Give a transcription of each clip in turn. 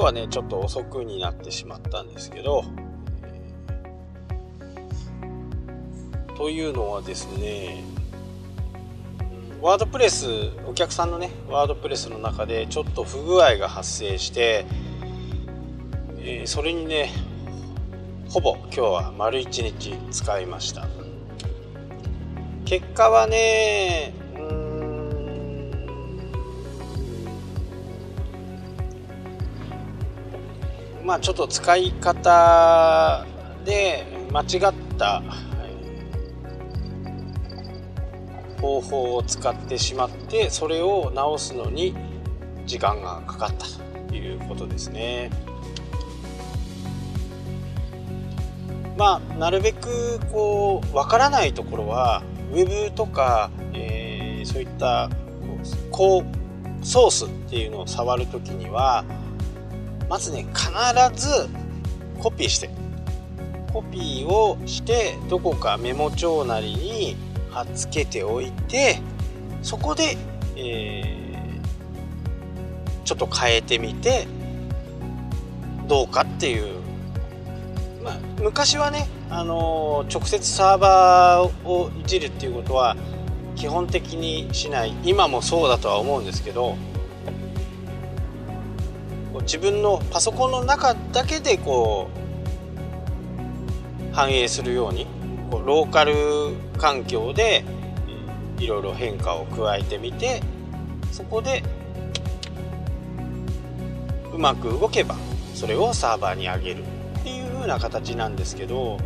今日はねちょっと遅くになってしまったんですけど、というのはですねワードプレスお客さんのねワードプレスの中でちょっと不具合が発生して、えー、それにねほぼ今日は丸1日使いました。結果はねまあちょっと使い方で間違った方法を使ってしまってそれを直すのに時間がかかったということですね。まあなるべくこうわからないところはウェブとか、えー、そういったこうソースっていうのを触る時にはまずね必ずコピーしてコピーをしてどこかメモ帳なりに貼っつけておいてそこで、えー、ちょっと変えてみてどうかっていう、まあ、昔はね、あのー、直接サーバーをいじるっていうことは基本的にしない。今もそうだとは思うんですけど自分のパソコンの中だけでこう反映するようにこうローカル環境でいろいろ変化を加えてみてそこでうまく動けばそれをサーバーに上げるっていう風な形なんですけど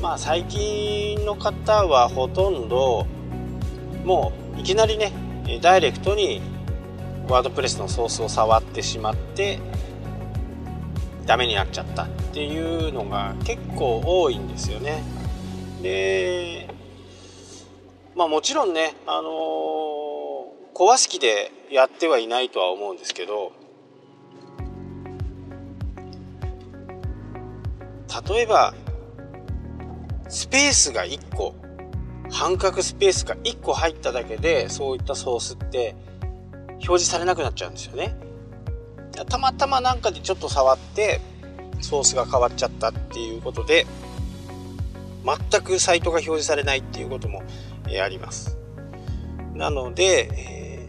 まあ最近の方はほとんどもういきなりねダイレクトにワードプレスのソースを触ってしまってダメになっちゃったっていうのが結構多いんですよね。でまあもちろんね、あのー、壊す気でやってはいないとは思うんですけど例えばスペースが1個半角スペースが1個入っただけでそういったソースって表示されなくなっちゃうんですよね。たまたまなんかでちょっと触ってソースが変わっちゃったっていうことで全くサイトが表示されないっていうことも、え、あります。なので、え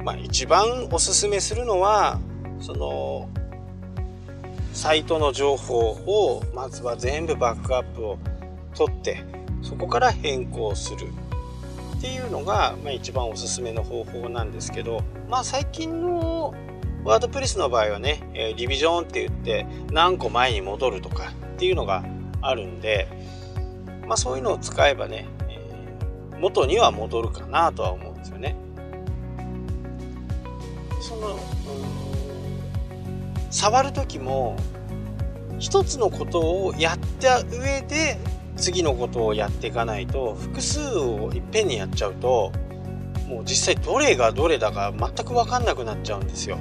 ー、まあ、一番おすすめするのはそのサイトの情報をまずは全部バックアップを取ってそこから変更するっていうのが、まあ、一番おすすめの方法なんですけど、まあ、最近のワードプレスの場合はね、えリビジョンって言って何個前に戻るとかっていうのがあるんで、まあ、そういうのを使えばね、えー、元には戻るかなとは思うんですよね。その、触る時も一つのことをやった上で次のことをやっていかないと複数をいっぺんにやっちゃうともう実際どれがどれだか全く分かんなくなっちゃうんですよ。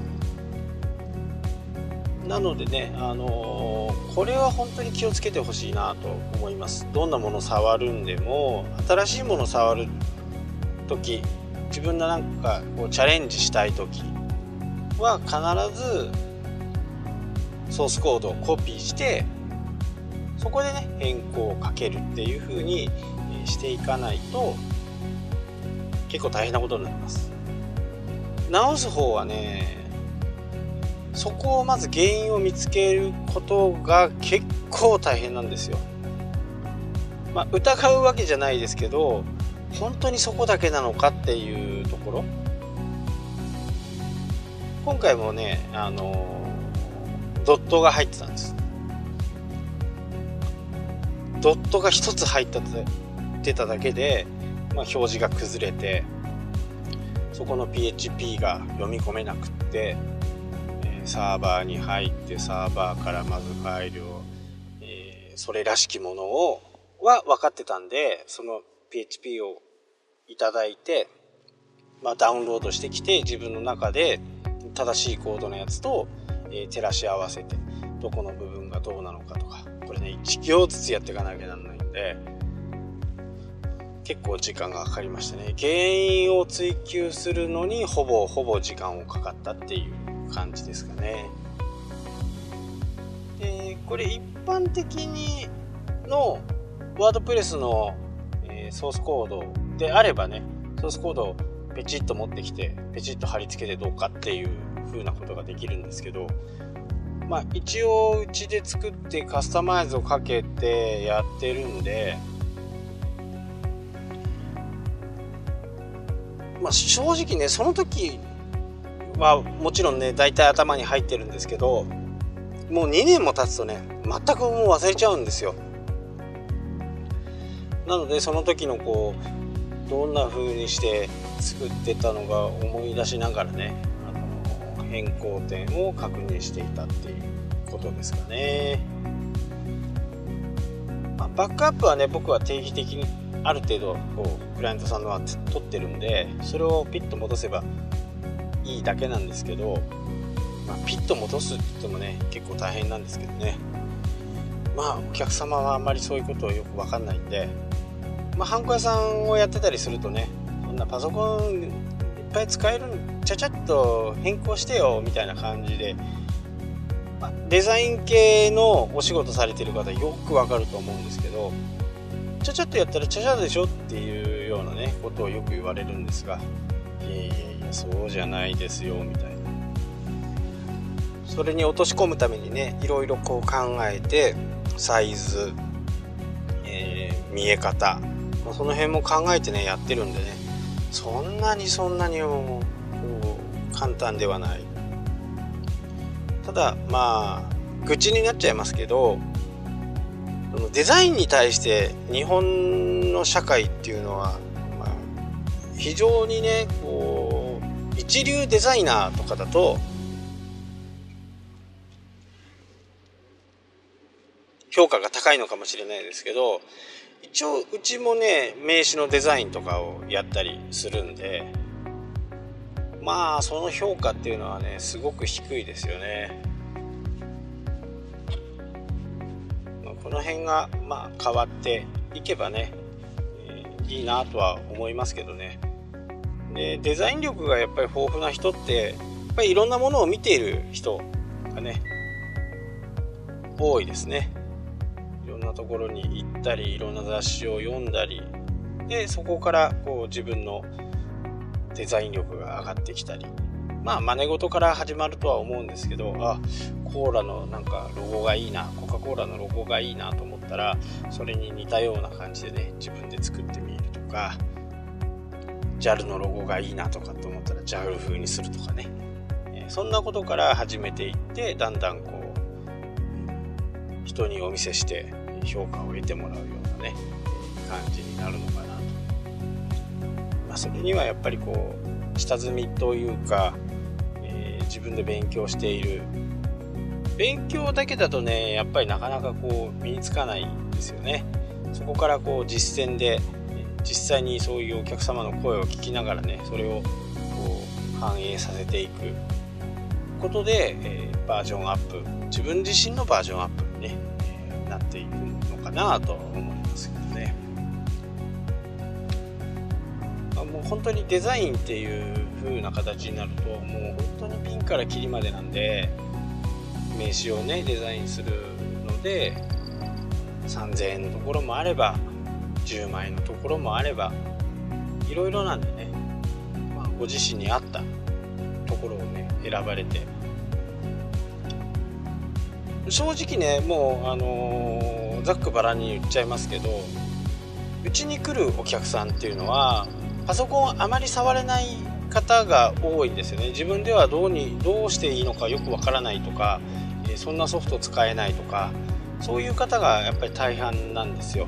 なのでね、あのー、これは本当に気をつけてほしいなと思いますどんなもの触るんでも新しいもの触る時自分のなんかこうチャレンジしたい時は必ずソースコードをコピーしてそこでね変更をかけるっていう風にしていかないと結構大変なことになります。直す方はねそこをまず原因を見つけることが結構大変なんですよ。まあ、疑うわけじゃないですけど本当にそこだけなのかっていうところ。今回もねあのドットが入ってたんです。ドットが1つ入った出ただけで、まあ、表示が崩れてそこの PHP が読み込めなくってサーバーに入ってサーバーからまずファイルを、え、それらしきものをは分かってたんでその PHP をいただいて、まあ、ダウンロードしてきて自分の中で正しいコードのやつと、え、照らし合わせてどこの部分がどうなのかとかこれね1行ずつやっていかなきゃなんないんで結構時間がかかりましたね。原因を追求するのにほぼほぼ時間をかかったっていう感じですかね。でこれ一般的にのワードプレスの、え、ソースコードであればねソースコードをペチッと持ってきてペチッと貼り付けてどうかっていう風なことができるんですけどまあ一応うちで作ってカスタマイズをかけてやってるんでまあ正直ねその時はもちろんね大体頭に入ってるんですけどもう2年も経つとね全くもう忘れちゃうんですよ。なのでその時のこうどんな風にして作ってたのが思い出しながらね変更点を確認していたっていうことですかね、まあ、バックアップはね僕は定期的にある程度こうクライアントさんのは取ってるんでそれをピッと戻せばいいだけなんですけど、まあ、ピッと戻すって言ってもね結構大変なんですけどね。まあお客様はあんまりそういうことをよく分かんないんでまあ、ハンコ屋さんをやってたりするとねそんなパソコンいっぱい使えるんちゃちゃっと変更してよみたいな感じで、ま、デザイン系のお仕事されてる方よくわかると思うんですけどちゃちゃっとやったらちゃちゃでしょっていうようなねことをよく言われるんですがいやいやいやそうじゃないですよみたいな。それに落とし込むためにねいろいろこう考えてサイズ、えー、見え方。ま、その辺も考えてねやってるんでね。そんなにそんなにこう簡単ではない。ただまあ愚痴になっちゃいますけどデザインに対して日本の社会っていうのは、まあ、非常にねこう一流デザイナーとかだと評価が高いのかもしれないですけど一応うちもね名刺のデザインとかをやったりするんでまあその評価っていうのはねすごく低いですよね。この辺がまあ変わっていけばね、えー、いいなとは思いますけどね。でデザイン力がやっぱり豊富な人ってやっぱりいろんなものを見ている人がね多いですね。いろんなところに行ったりいろんな雑誌を読んだりでそこからこう自分のデザイン力が上がってきたり。まあ真似事から始まるとは思うんですけどあコーラのなんかロゴがいいなコカ・コーラのロゴがいいなと思ったらそれに似たような感じでね自分で作ってみるとか JAL のロゴがいいなとかと思ったら JAL 風にするとかね、そんなことから始めていってだんだんこう人にお見せして評価を得てもらうようなね感じになるのかな、それにはやっぱりこう下積みというか、えー、自分で勉強している。勉強だけだとねやっぱりなかなかこう身につかないんですよね。そこからこう実践で実際にそういうお客様の声を聞きながらねそれをこう反映させていくことで、えー、バージョンアップ自分自身のバージョンアップに、ね、え、なっていくのかなと思います。もう本当にデザインっていう風な形になるともう本当にピンからキリまでなんで名刺をねデザインするので3000円のところもあれば10万円のところもあればいろいろなんでね、まあ、ご自身に合ったところをね選ばれて。正直ねもうあのーざっくばらんに言っちゃいますけどうちに来るお客さんっていうのはパソコンあまり触れない方が多いんですよね。自分ではどうにどうしていいのかよくわからないとか、そんなソフト使えないとかそういう方がやっぱり大半なんですよ。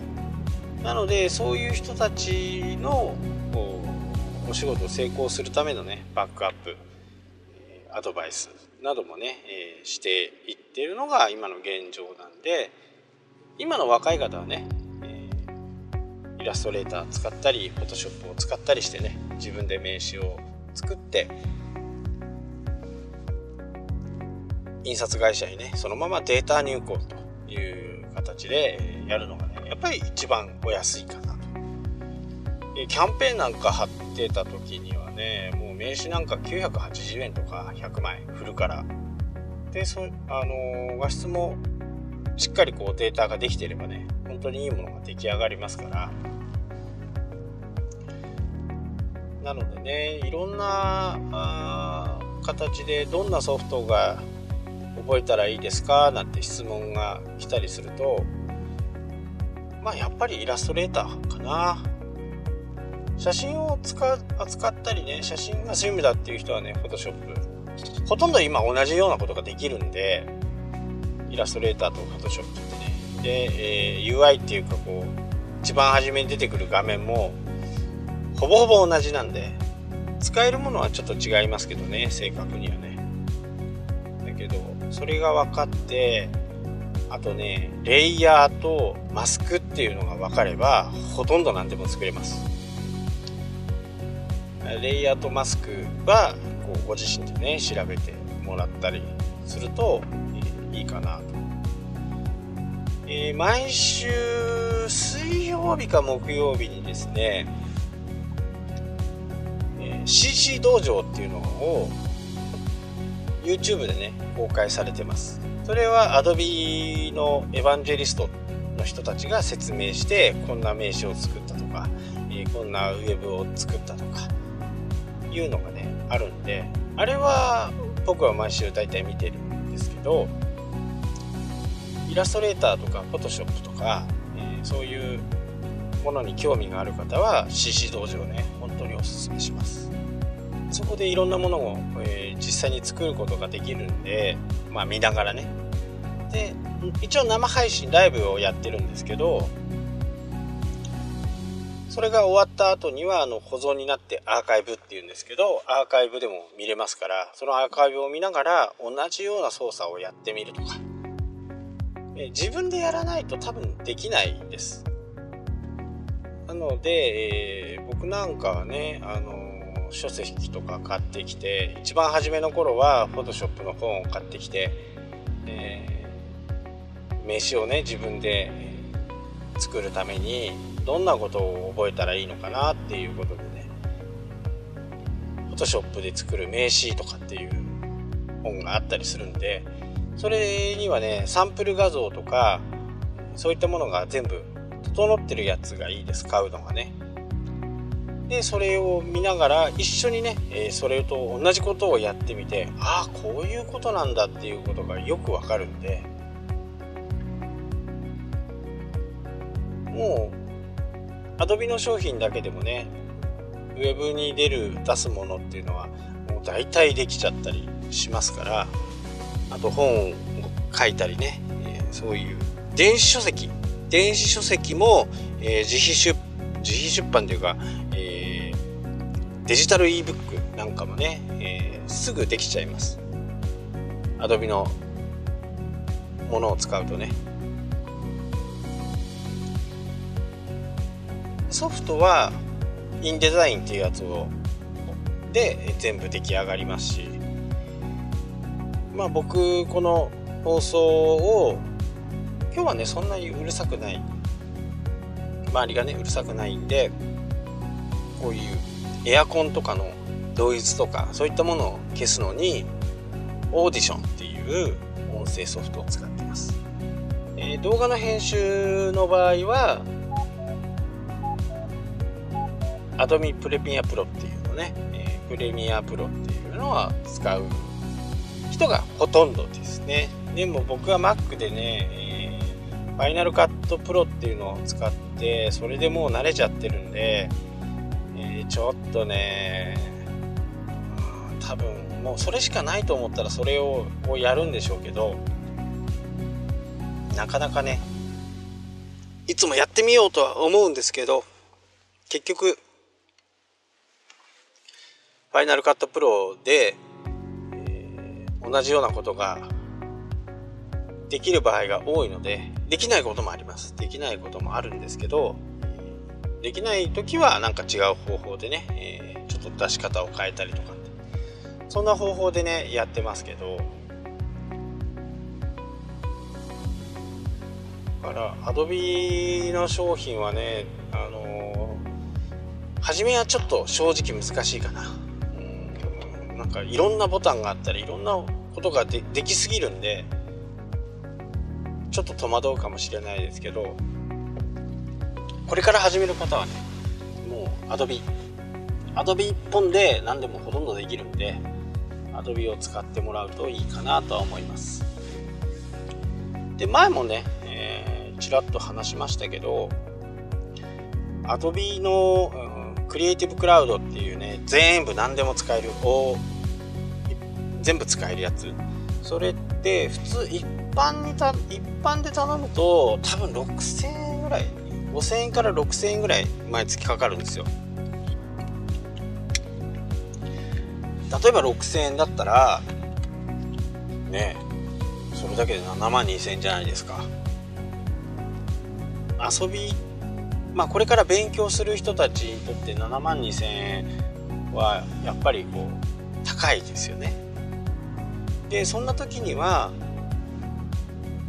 なのでそういう人たちのお仕事を成功するためのねバックアップアドバイスなどもね、え、していってるのが今の現状なんで今の若い方はね、イラストレーター使ったりフォトショップを使ったりしてね自分で名刺を作って印刷会社にねそのままデータ入稿という形でやるのがねやっぱり一番お安いかなと。キャンペーンなんか貼ってた時にはねもう名刺なんか980円とか100枚振るから。でそあの画質もしっかりこうデータができていればね本当にいいものが出来上がりますから。なのでねいろんな形でどんなソフトが覚えたらいいですかなんて質問が来たりするとまあやっぱりイラストレーターかな。写真を使扱ったりね写真が趣味だっていう人はね Photoshop ほとんど今同じようなことができるんでイラストレーターと Photoshop ってね。で、えー、UI っていうかこう一番初めに出てくる画面もほぼほぼ同じなんで使えるものはちょっと違いますけどね正確にはね。だけどそれが分かってあとねレイヤーとマスクっていうのが分かればほとんど何でも作れます。レイヤーとマスクはこうご自身でね調べてもらったりするといいかなと、えー、毎週水曜日か木曜日にですねえ CC 道場っていうのを YouTube でね公開されてます。それは Adobe のエヴァンジェリストの人たちが説明してこんな名刺を作ったとか、えー、こんなウェブを作ったとかいうのがねあるんであれは僕は毎週大体見てるんですけどイラストレーターとか Photoshop とか、えー、そういうものに興味がある方は CC 道場ね本当におすすめします。そこでいろんなものを、えー、実際に作ることができるんでまあ見ながらね。で一応生配信ライブをやってるんですけどそれが終わった後にはあの保存になってアーカイブっていうんですけどアーカイブでも見れますからそのアーカイブを見ながら同じような操作をやってみるとか、え自分でやらないと多分できないんです。なので、えー、僕なんかはねあの書籍とか買ってきて一番初めの頃は Photoshop の本を買ってきて、えー、名刺をね自分で作るためにどんなことを覚えたらいいのかなっていうことでね Photoshop で作る名刺とかっていう本があったりするんでそれにはねサンプル画像とかそういったものが全部整ってるやつがいいです。買うのがね。でそれを見ながら一緒にね、え、それと同じことをやってみてああこういうことなんだっていうことがよくわかるんで。もう Adobe の商品だけでもねウェブに出る出すものっていうのはもう大体できちゃったりしますから。あと本を書いたりね、え、そういう。電子書籍。電子書籍も、えー、自費出自費出版というか、えデジタル ebook なんかもね、えー、すぐできちゃいます。Adobe のものを使うとね。ソフトはインデザインっていうやつをで全部出来上がりますし。まあ僕この放送を今日はねそんなにうるさくない。周りがねうるさくないんでこういうエアコンとかの同一とかそういったものを消すのにオーディションっていう音声ソフトを使ってます、えー、動画の編集の場合は Adobe プレミアプロっていうのね、えー、プレミアプロっていうのは使う人がほとんどですね。でも僕は Mac でね、えー、ファイナルカットプロっていうのを使ってそれでもう慣れちゃってるんでえちょっとね多分もうそれしかないと思ったらそれをやるんでしょうけどなかなかねいつもやってみようとは思うんですけど結局ファイナルカットプロで、同じようなことができる場合が多いのでできないこともあります。できないこともあるんですけどできない時はなんか違う方法でね、えー、ちょっと出し方を変えたりとか。そんな方法でねやってますけど。だからアドビの商品はねあのー、初めはちょっと正直難しいかな。うんなんかいろんなボタンがあったりいろんなことがでできすぎるんでちょっと戸惑うかもしれないですけどこれから始める方はね。もう Adobe Adobe 一本で何でもほとんどできるんで Adobe を使ってもらうといいかなとは思います。で前もね、えー、ちらっと話しましたけど Adobe の、うん、クリエイティブクラウドっていうね全部何でも使える全部使えるやつ。それって普通一般にた一般で頼むと多分6000円ぐらい5000円から6000円ぐらい毎月かかるんですよ。例えば6000円だったらねそれだけで7万2000円じゃないですか。遊びまあこれから勉強する人たちにとって7万2000円はやっぱりこう高いですよね。でそんな時には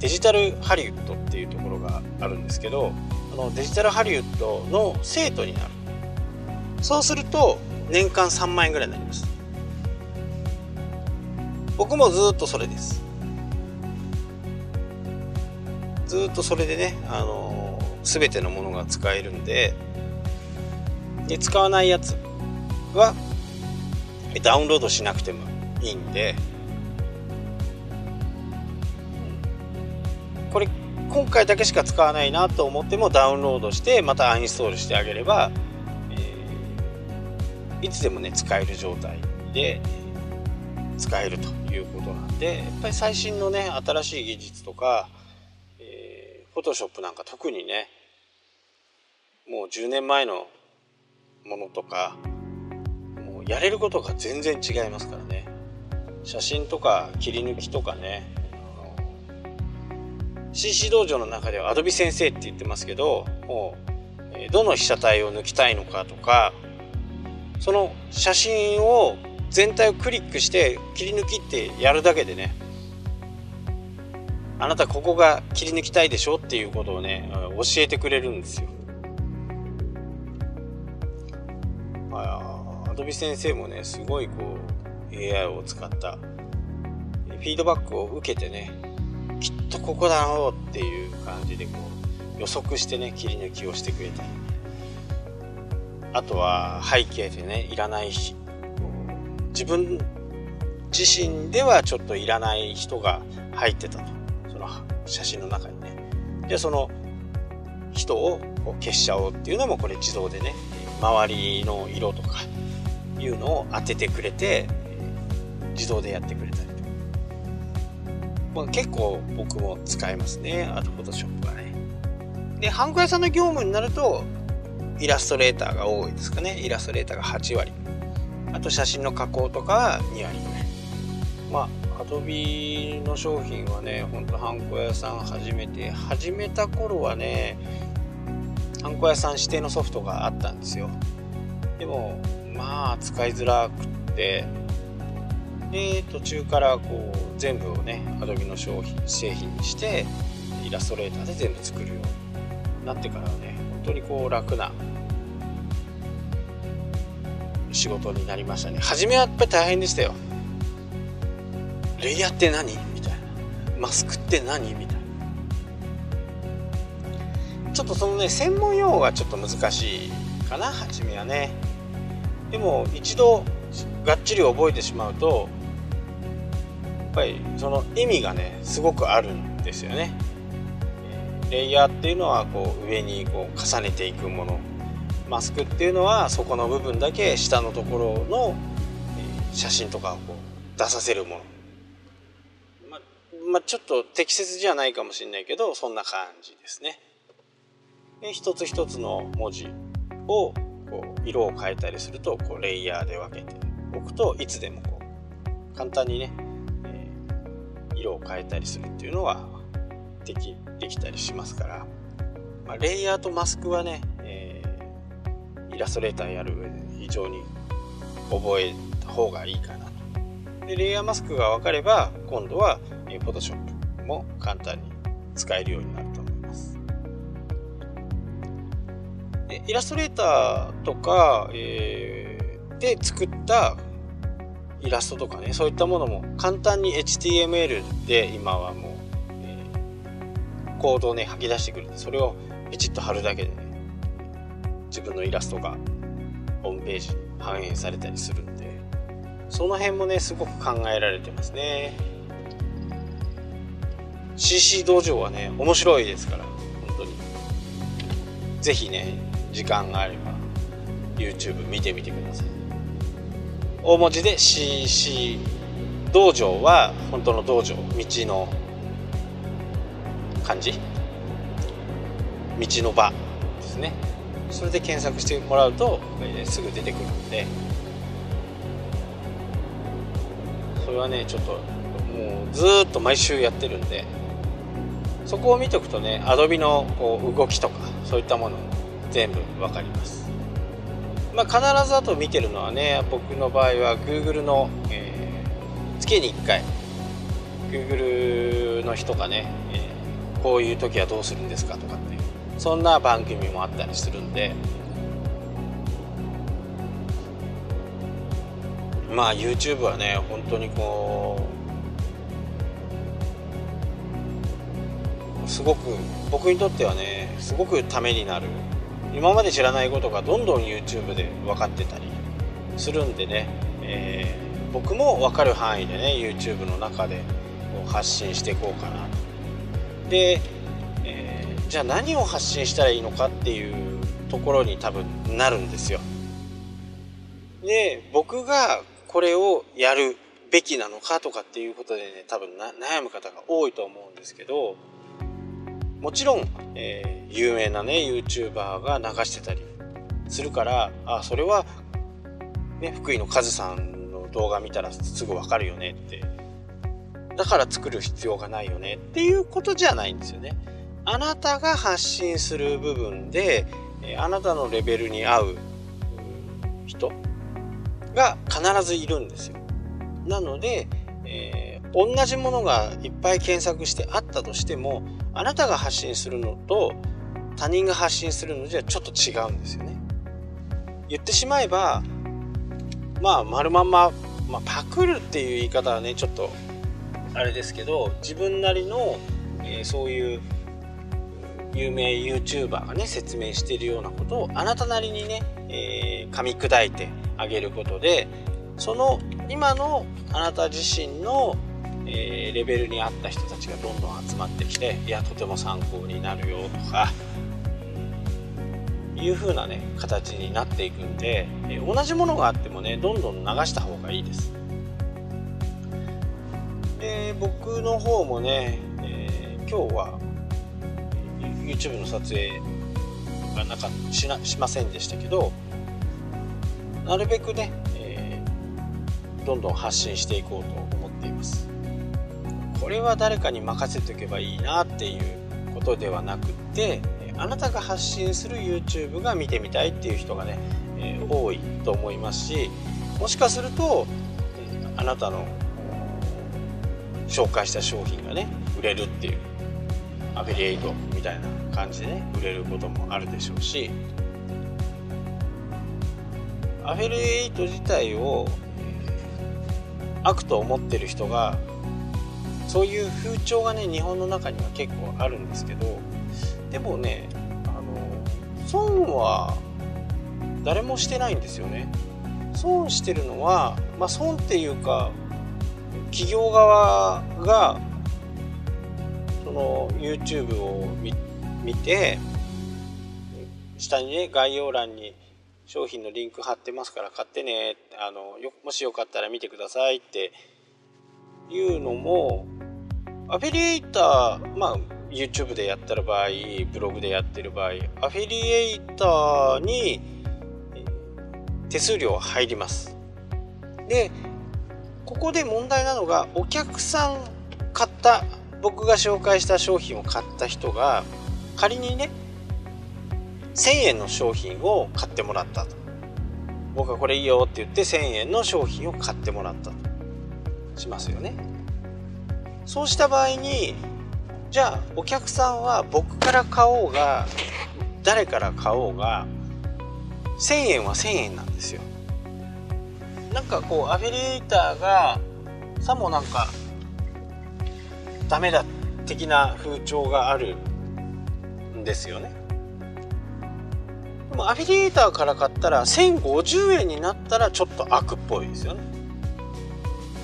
デジタルハリウッドっていうところがあるんですけどあのデジタルハリウッドの生徒になる。そうすると年間3万円ぐらいになります。僕もずっとそれです。ずっとそれでねあの全てのものが使えるんでで使わないやつはダウンロードしなくてもいいんで今回だけしか使わないなと思ってもダウンロードしてまたアンインストールしてあげれば、えー、いつでもね使える状態で使えるということなんでやっぱり最新のね新しい技術とか、えー、フォトショップなんか特にねもう10年前のものとかもうやれることが全然違いますからね。写真とか切り抜きとかね CC 道場の中ではアドビ先生って言ってますけどもうどの被写体を抜きたいのかとかその写真を全体をクリックして切り抜きってやるだけでねあなたここが切り抜きたいでしょっていうことをね教えてくれるんですよ。アドビ先生もねすごいこう AI を使ったフィードバックを受けてねきっとここだろうっていう感じでこう予測してね切り抜きをしてくれたり。あとは背景でねいらない自分自身ではちょっといらない人が入ってたと。その写真の中にね。でその人を消しちゃおうっていうのもこれ自動でね周りの色とかいうのを当ててくれて自動でやってくれまあ、結構僕も使いますね。あと、フォトショップはね。で、ハンコ屋さんの業務になると、イラストレーターが多いですかね。イラストレーターが8割。あと、写真の加工とか2割ぐらい。まあ、アドビの商品はね、ほんとハンコ屋さん始めて、始めた頃はね、ハンコ屋さん指定のソフトがあったんですよ。でも、まあ、使いづらくって、で途中からこう全部をね Adobe の商品製品にしてイラストレーターで全部作るようになってからはね本当にこう楽な仕事になりましたね。初めはやっぱり大変でしたよ。レイヤーって何？みたいな。マスクって何？みたいな。ちょっとそのね専門用語がちょっと難しいかな。初めはね。でも一度がっちり覚えてしまうとっぱりその意味がねすごくあるんですよね。レイヤーっていうのはこう上にこう重ねていくものマスクっていうのはそこの部分だけ下のところの写真とかをこう出させるもの、まあ、ちょっと適切じゃないかもしれないけどそんな感じですね。で一つ一つの文字をこう色を変えたりするとこうレイヤーで分けておくといつでもこう簡単にね色を変えたりするっていうのはできできたりしますから、まあ、レイヤーとマスクはね、えー、イラストレーターやる上で非常に覚えた方がいいかなと。でレイヤーマスクが分かれば今度は、えー、フォトショップも簡単に使えるようになると思います。でイラストレーターとか、えー、で作ったイラストとかねそういったものも簡単に HTML で今はもう、えー、コードをね吐き出してくるんでそれをピチッと貼るだけでね自分のイラストがホームページに反映されたりするんでその辺もねすごく考えられてますね。CC 道場はね面白いですから本当に。是非ね時間があれば YouTube 見てみてください。大文字で CC 道場は本当の道場道の漢字道の場ですね。それで検索してもらうと、すぐ出てくるので。それはねちょっともうずっと毎週やってるんで。そこを見ておくとねアドビのこう動きとかそういったもの全部分かります。まあ必ずあと見てるのはね僕の場合は Google の、えー、月に1回 Google の人がね、えー、こういう時はどうするんですかとかっていうそんな番組もあったりするんでまあ YouTube はね本当にこうすごく僕にとってはねすごくためになる今まで知らないことがどんどん YouTube で分かってたりするんでね、えー、僕も分かる範囲でね YouTube の中で発信していこうかなと。で、えー、じゃあ何を発信したらいいのかっていうところに多分なるんですよ。で僕がこれをやるべきなのかとかっていうことでね多分悩む方が多いと思うんですけどもちろん、えー、有名なね YouTuber が流してたりするからあそれは、ね、福井のカズさんの動画見たらすぐ分かるよねってだから作る必要がないよねっていうことじゃないんですよね。あなたが発信する部分であなたのレベルに合う人が必ずいるんですよ。なので、えー、同じものがいっぱい検索してあったとしてもあなたが発信するのと他人が発信するのじゃちょっと違うんですよね。言ってしまえばまあ丸まんま、まあ、パクるっていう言い方はねちょっとあれですけど自分なりの、えー、そういう有名 YouTuber がね説明しているようなことをあなたなりにね、えー、噛み砕いてあげることでその今のあなた自身のえー、レベルに合った人たちがどんどん集まってきていやとても参考になるよとかいう風なね形になっていくんで、えー、同じものがあってもねどんどん流した方がいいです。で僕の方もね、えー、今日は YouTube の撮影がなかしなしませんでしたけどなるべくね、えー、どんどん発信していこうと思っています。これは誰かに任せておけばいいなっていうことではなくてあなたが発信する YouTube が見てみたいっていう人がね、えー、多いと思いますしもしかするとあなたの紹介した商品がね売れるっていうアフィリエイトみたいな感じでね売れることもあるでしょうしアフィリエイト自体を悪と思ってる人がそういう風潮がね日本の中には結構あるんですけどでもねあの損は誰もしてないんですよね。損してるのは、まあ、損っていうか企業側がその YouTube を見て下にね概要欄に商品のリンク貼ってますから買ってねあのもしよかったら見てくださいっていうのもアフィリエイター、まあ、YouTube でやってる場合、ブログでやってる場合、アフィリエイターに手数料入ります。で、ここで問題なのが、お客さん買った、僕が紹介した商品を買った人が、仮にね、1000円の商品を買ってもらったと。僕はこれいいよって言って1000円の商品を買ってもらったとしますよね。そうした場合にじゃあお客さんは僕から買おうが誰から買おうが1000円は1000円なんですよ。なんかこうアフィリエイターがさもなんかダメだ的な風潮があるんですよね。でもアフィリエーターから買ったら1050円になったらちょっと悪っぽいですよね。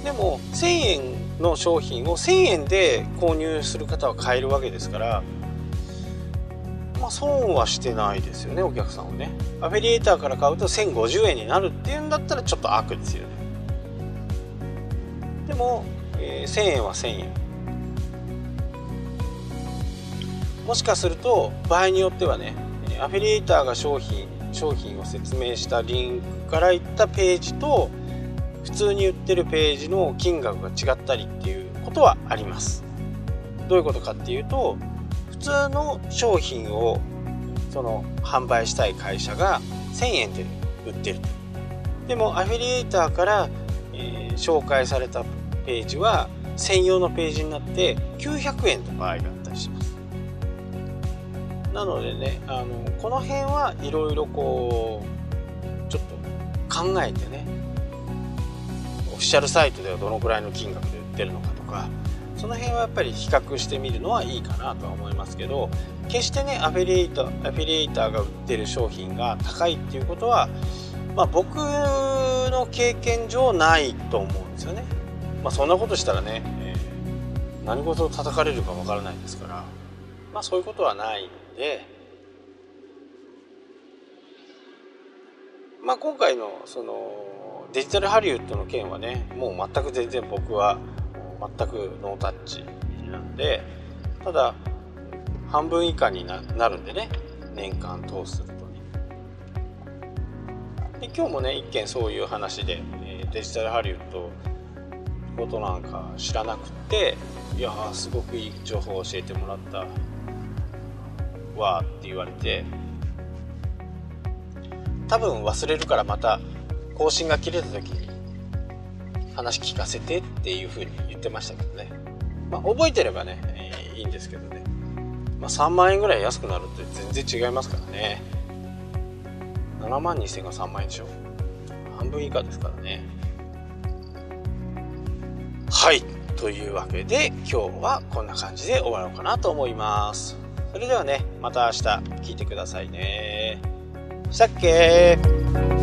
でも1000円の商品を1000円で購入する方は買えるわけですからまあ損はしてないですよねお客さんはね。アフィリエーターから買うと1050円になるっていうんだったらちょっと悪ですよね。でも、えー、1000円は1000円もしかすると場合によってはねアフィリエイターが商品商品を説明したリンクからいったページと普通に売ってるページの金額が違ったりっていうことはあります。どういうことかっていうと普通の商品をその販売したい会社が1000円で売ってるでもアフィリエイターから、えー、紹介されたページは専用のページになって900円の場合があったりします。なのでねあのこの辺はいろいろこうちょっと考えてねフィシャルサイトではどのくらいの金額で売ってるのかとかその辺はやっぱり比較してみるのはいいかなとは思いますけど決してねアフィリエイターアフィリエイターが売ってる商品が高いっていうことは、まあ、僕の経験上ないと思うんですよね。まあ、そんなことしたらね、えー、何事を叩かれるかわからないですから、まあ、そういうことはないんで、まあ、今回のそのデジタルハリウッドの件はねもう全く全然僕は全くノータッチなんでただ半分以下になるんでね年間通するとねで今日もね一件そういう話で、えデジタルハリウッドことなんか知らなくていやすごくいい情報を教えてもらったわって言われて多分忘れるからまた更新が切れた時に話聞かせてっていう風に言ってましたけどね。まあ覚えてればね、えー、いいんですけどね。まあ3万円ぐらい安くなるって全然違いますからね。7万2000が3万円でしょ。半分以下ですからね。はい。というわけで今日はこんな感じで終わろうかなと思います。それではねまた明日聞いてくださいね。したっけ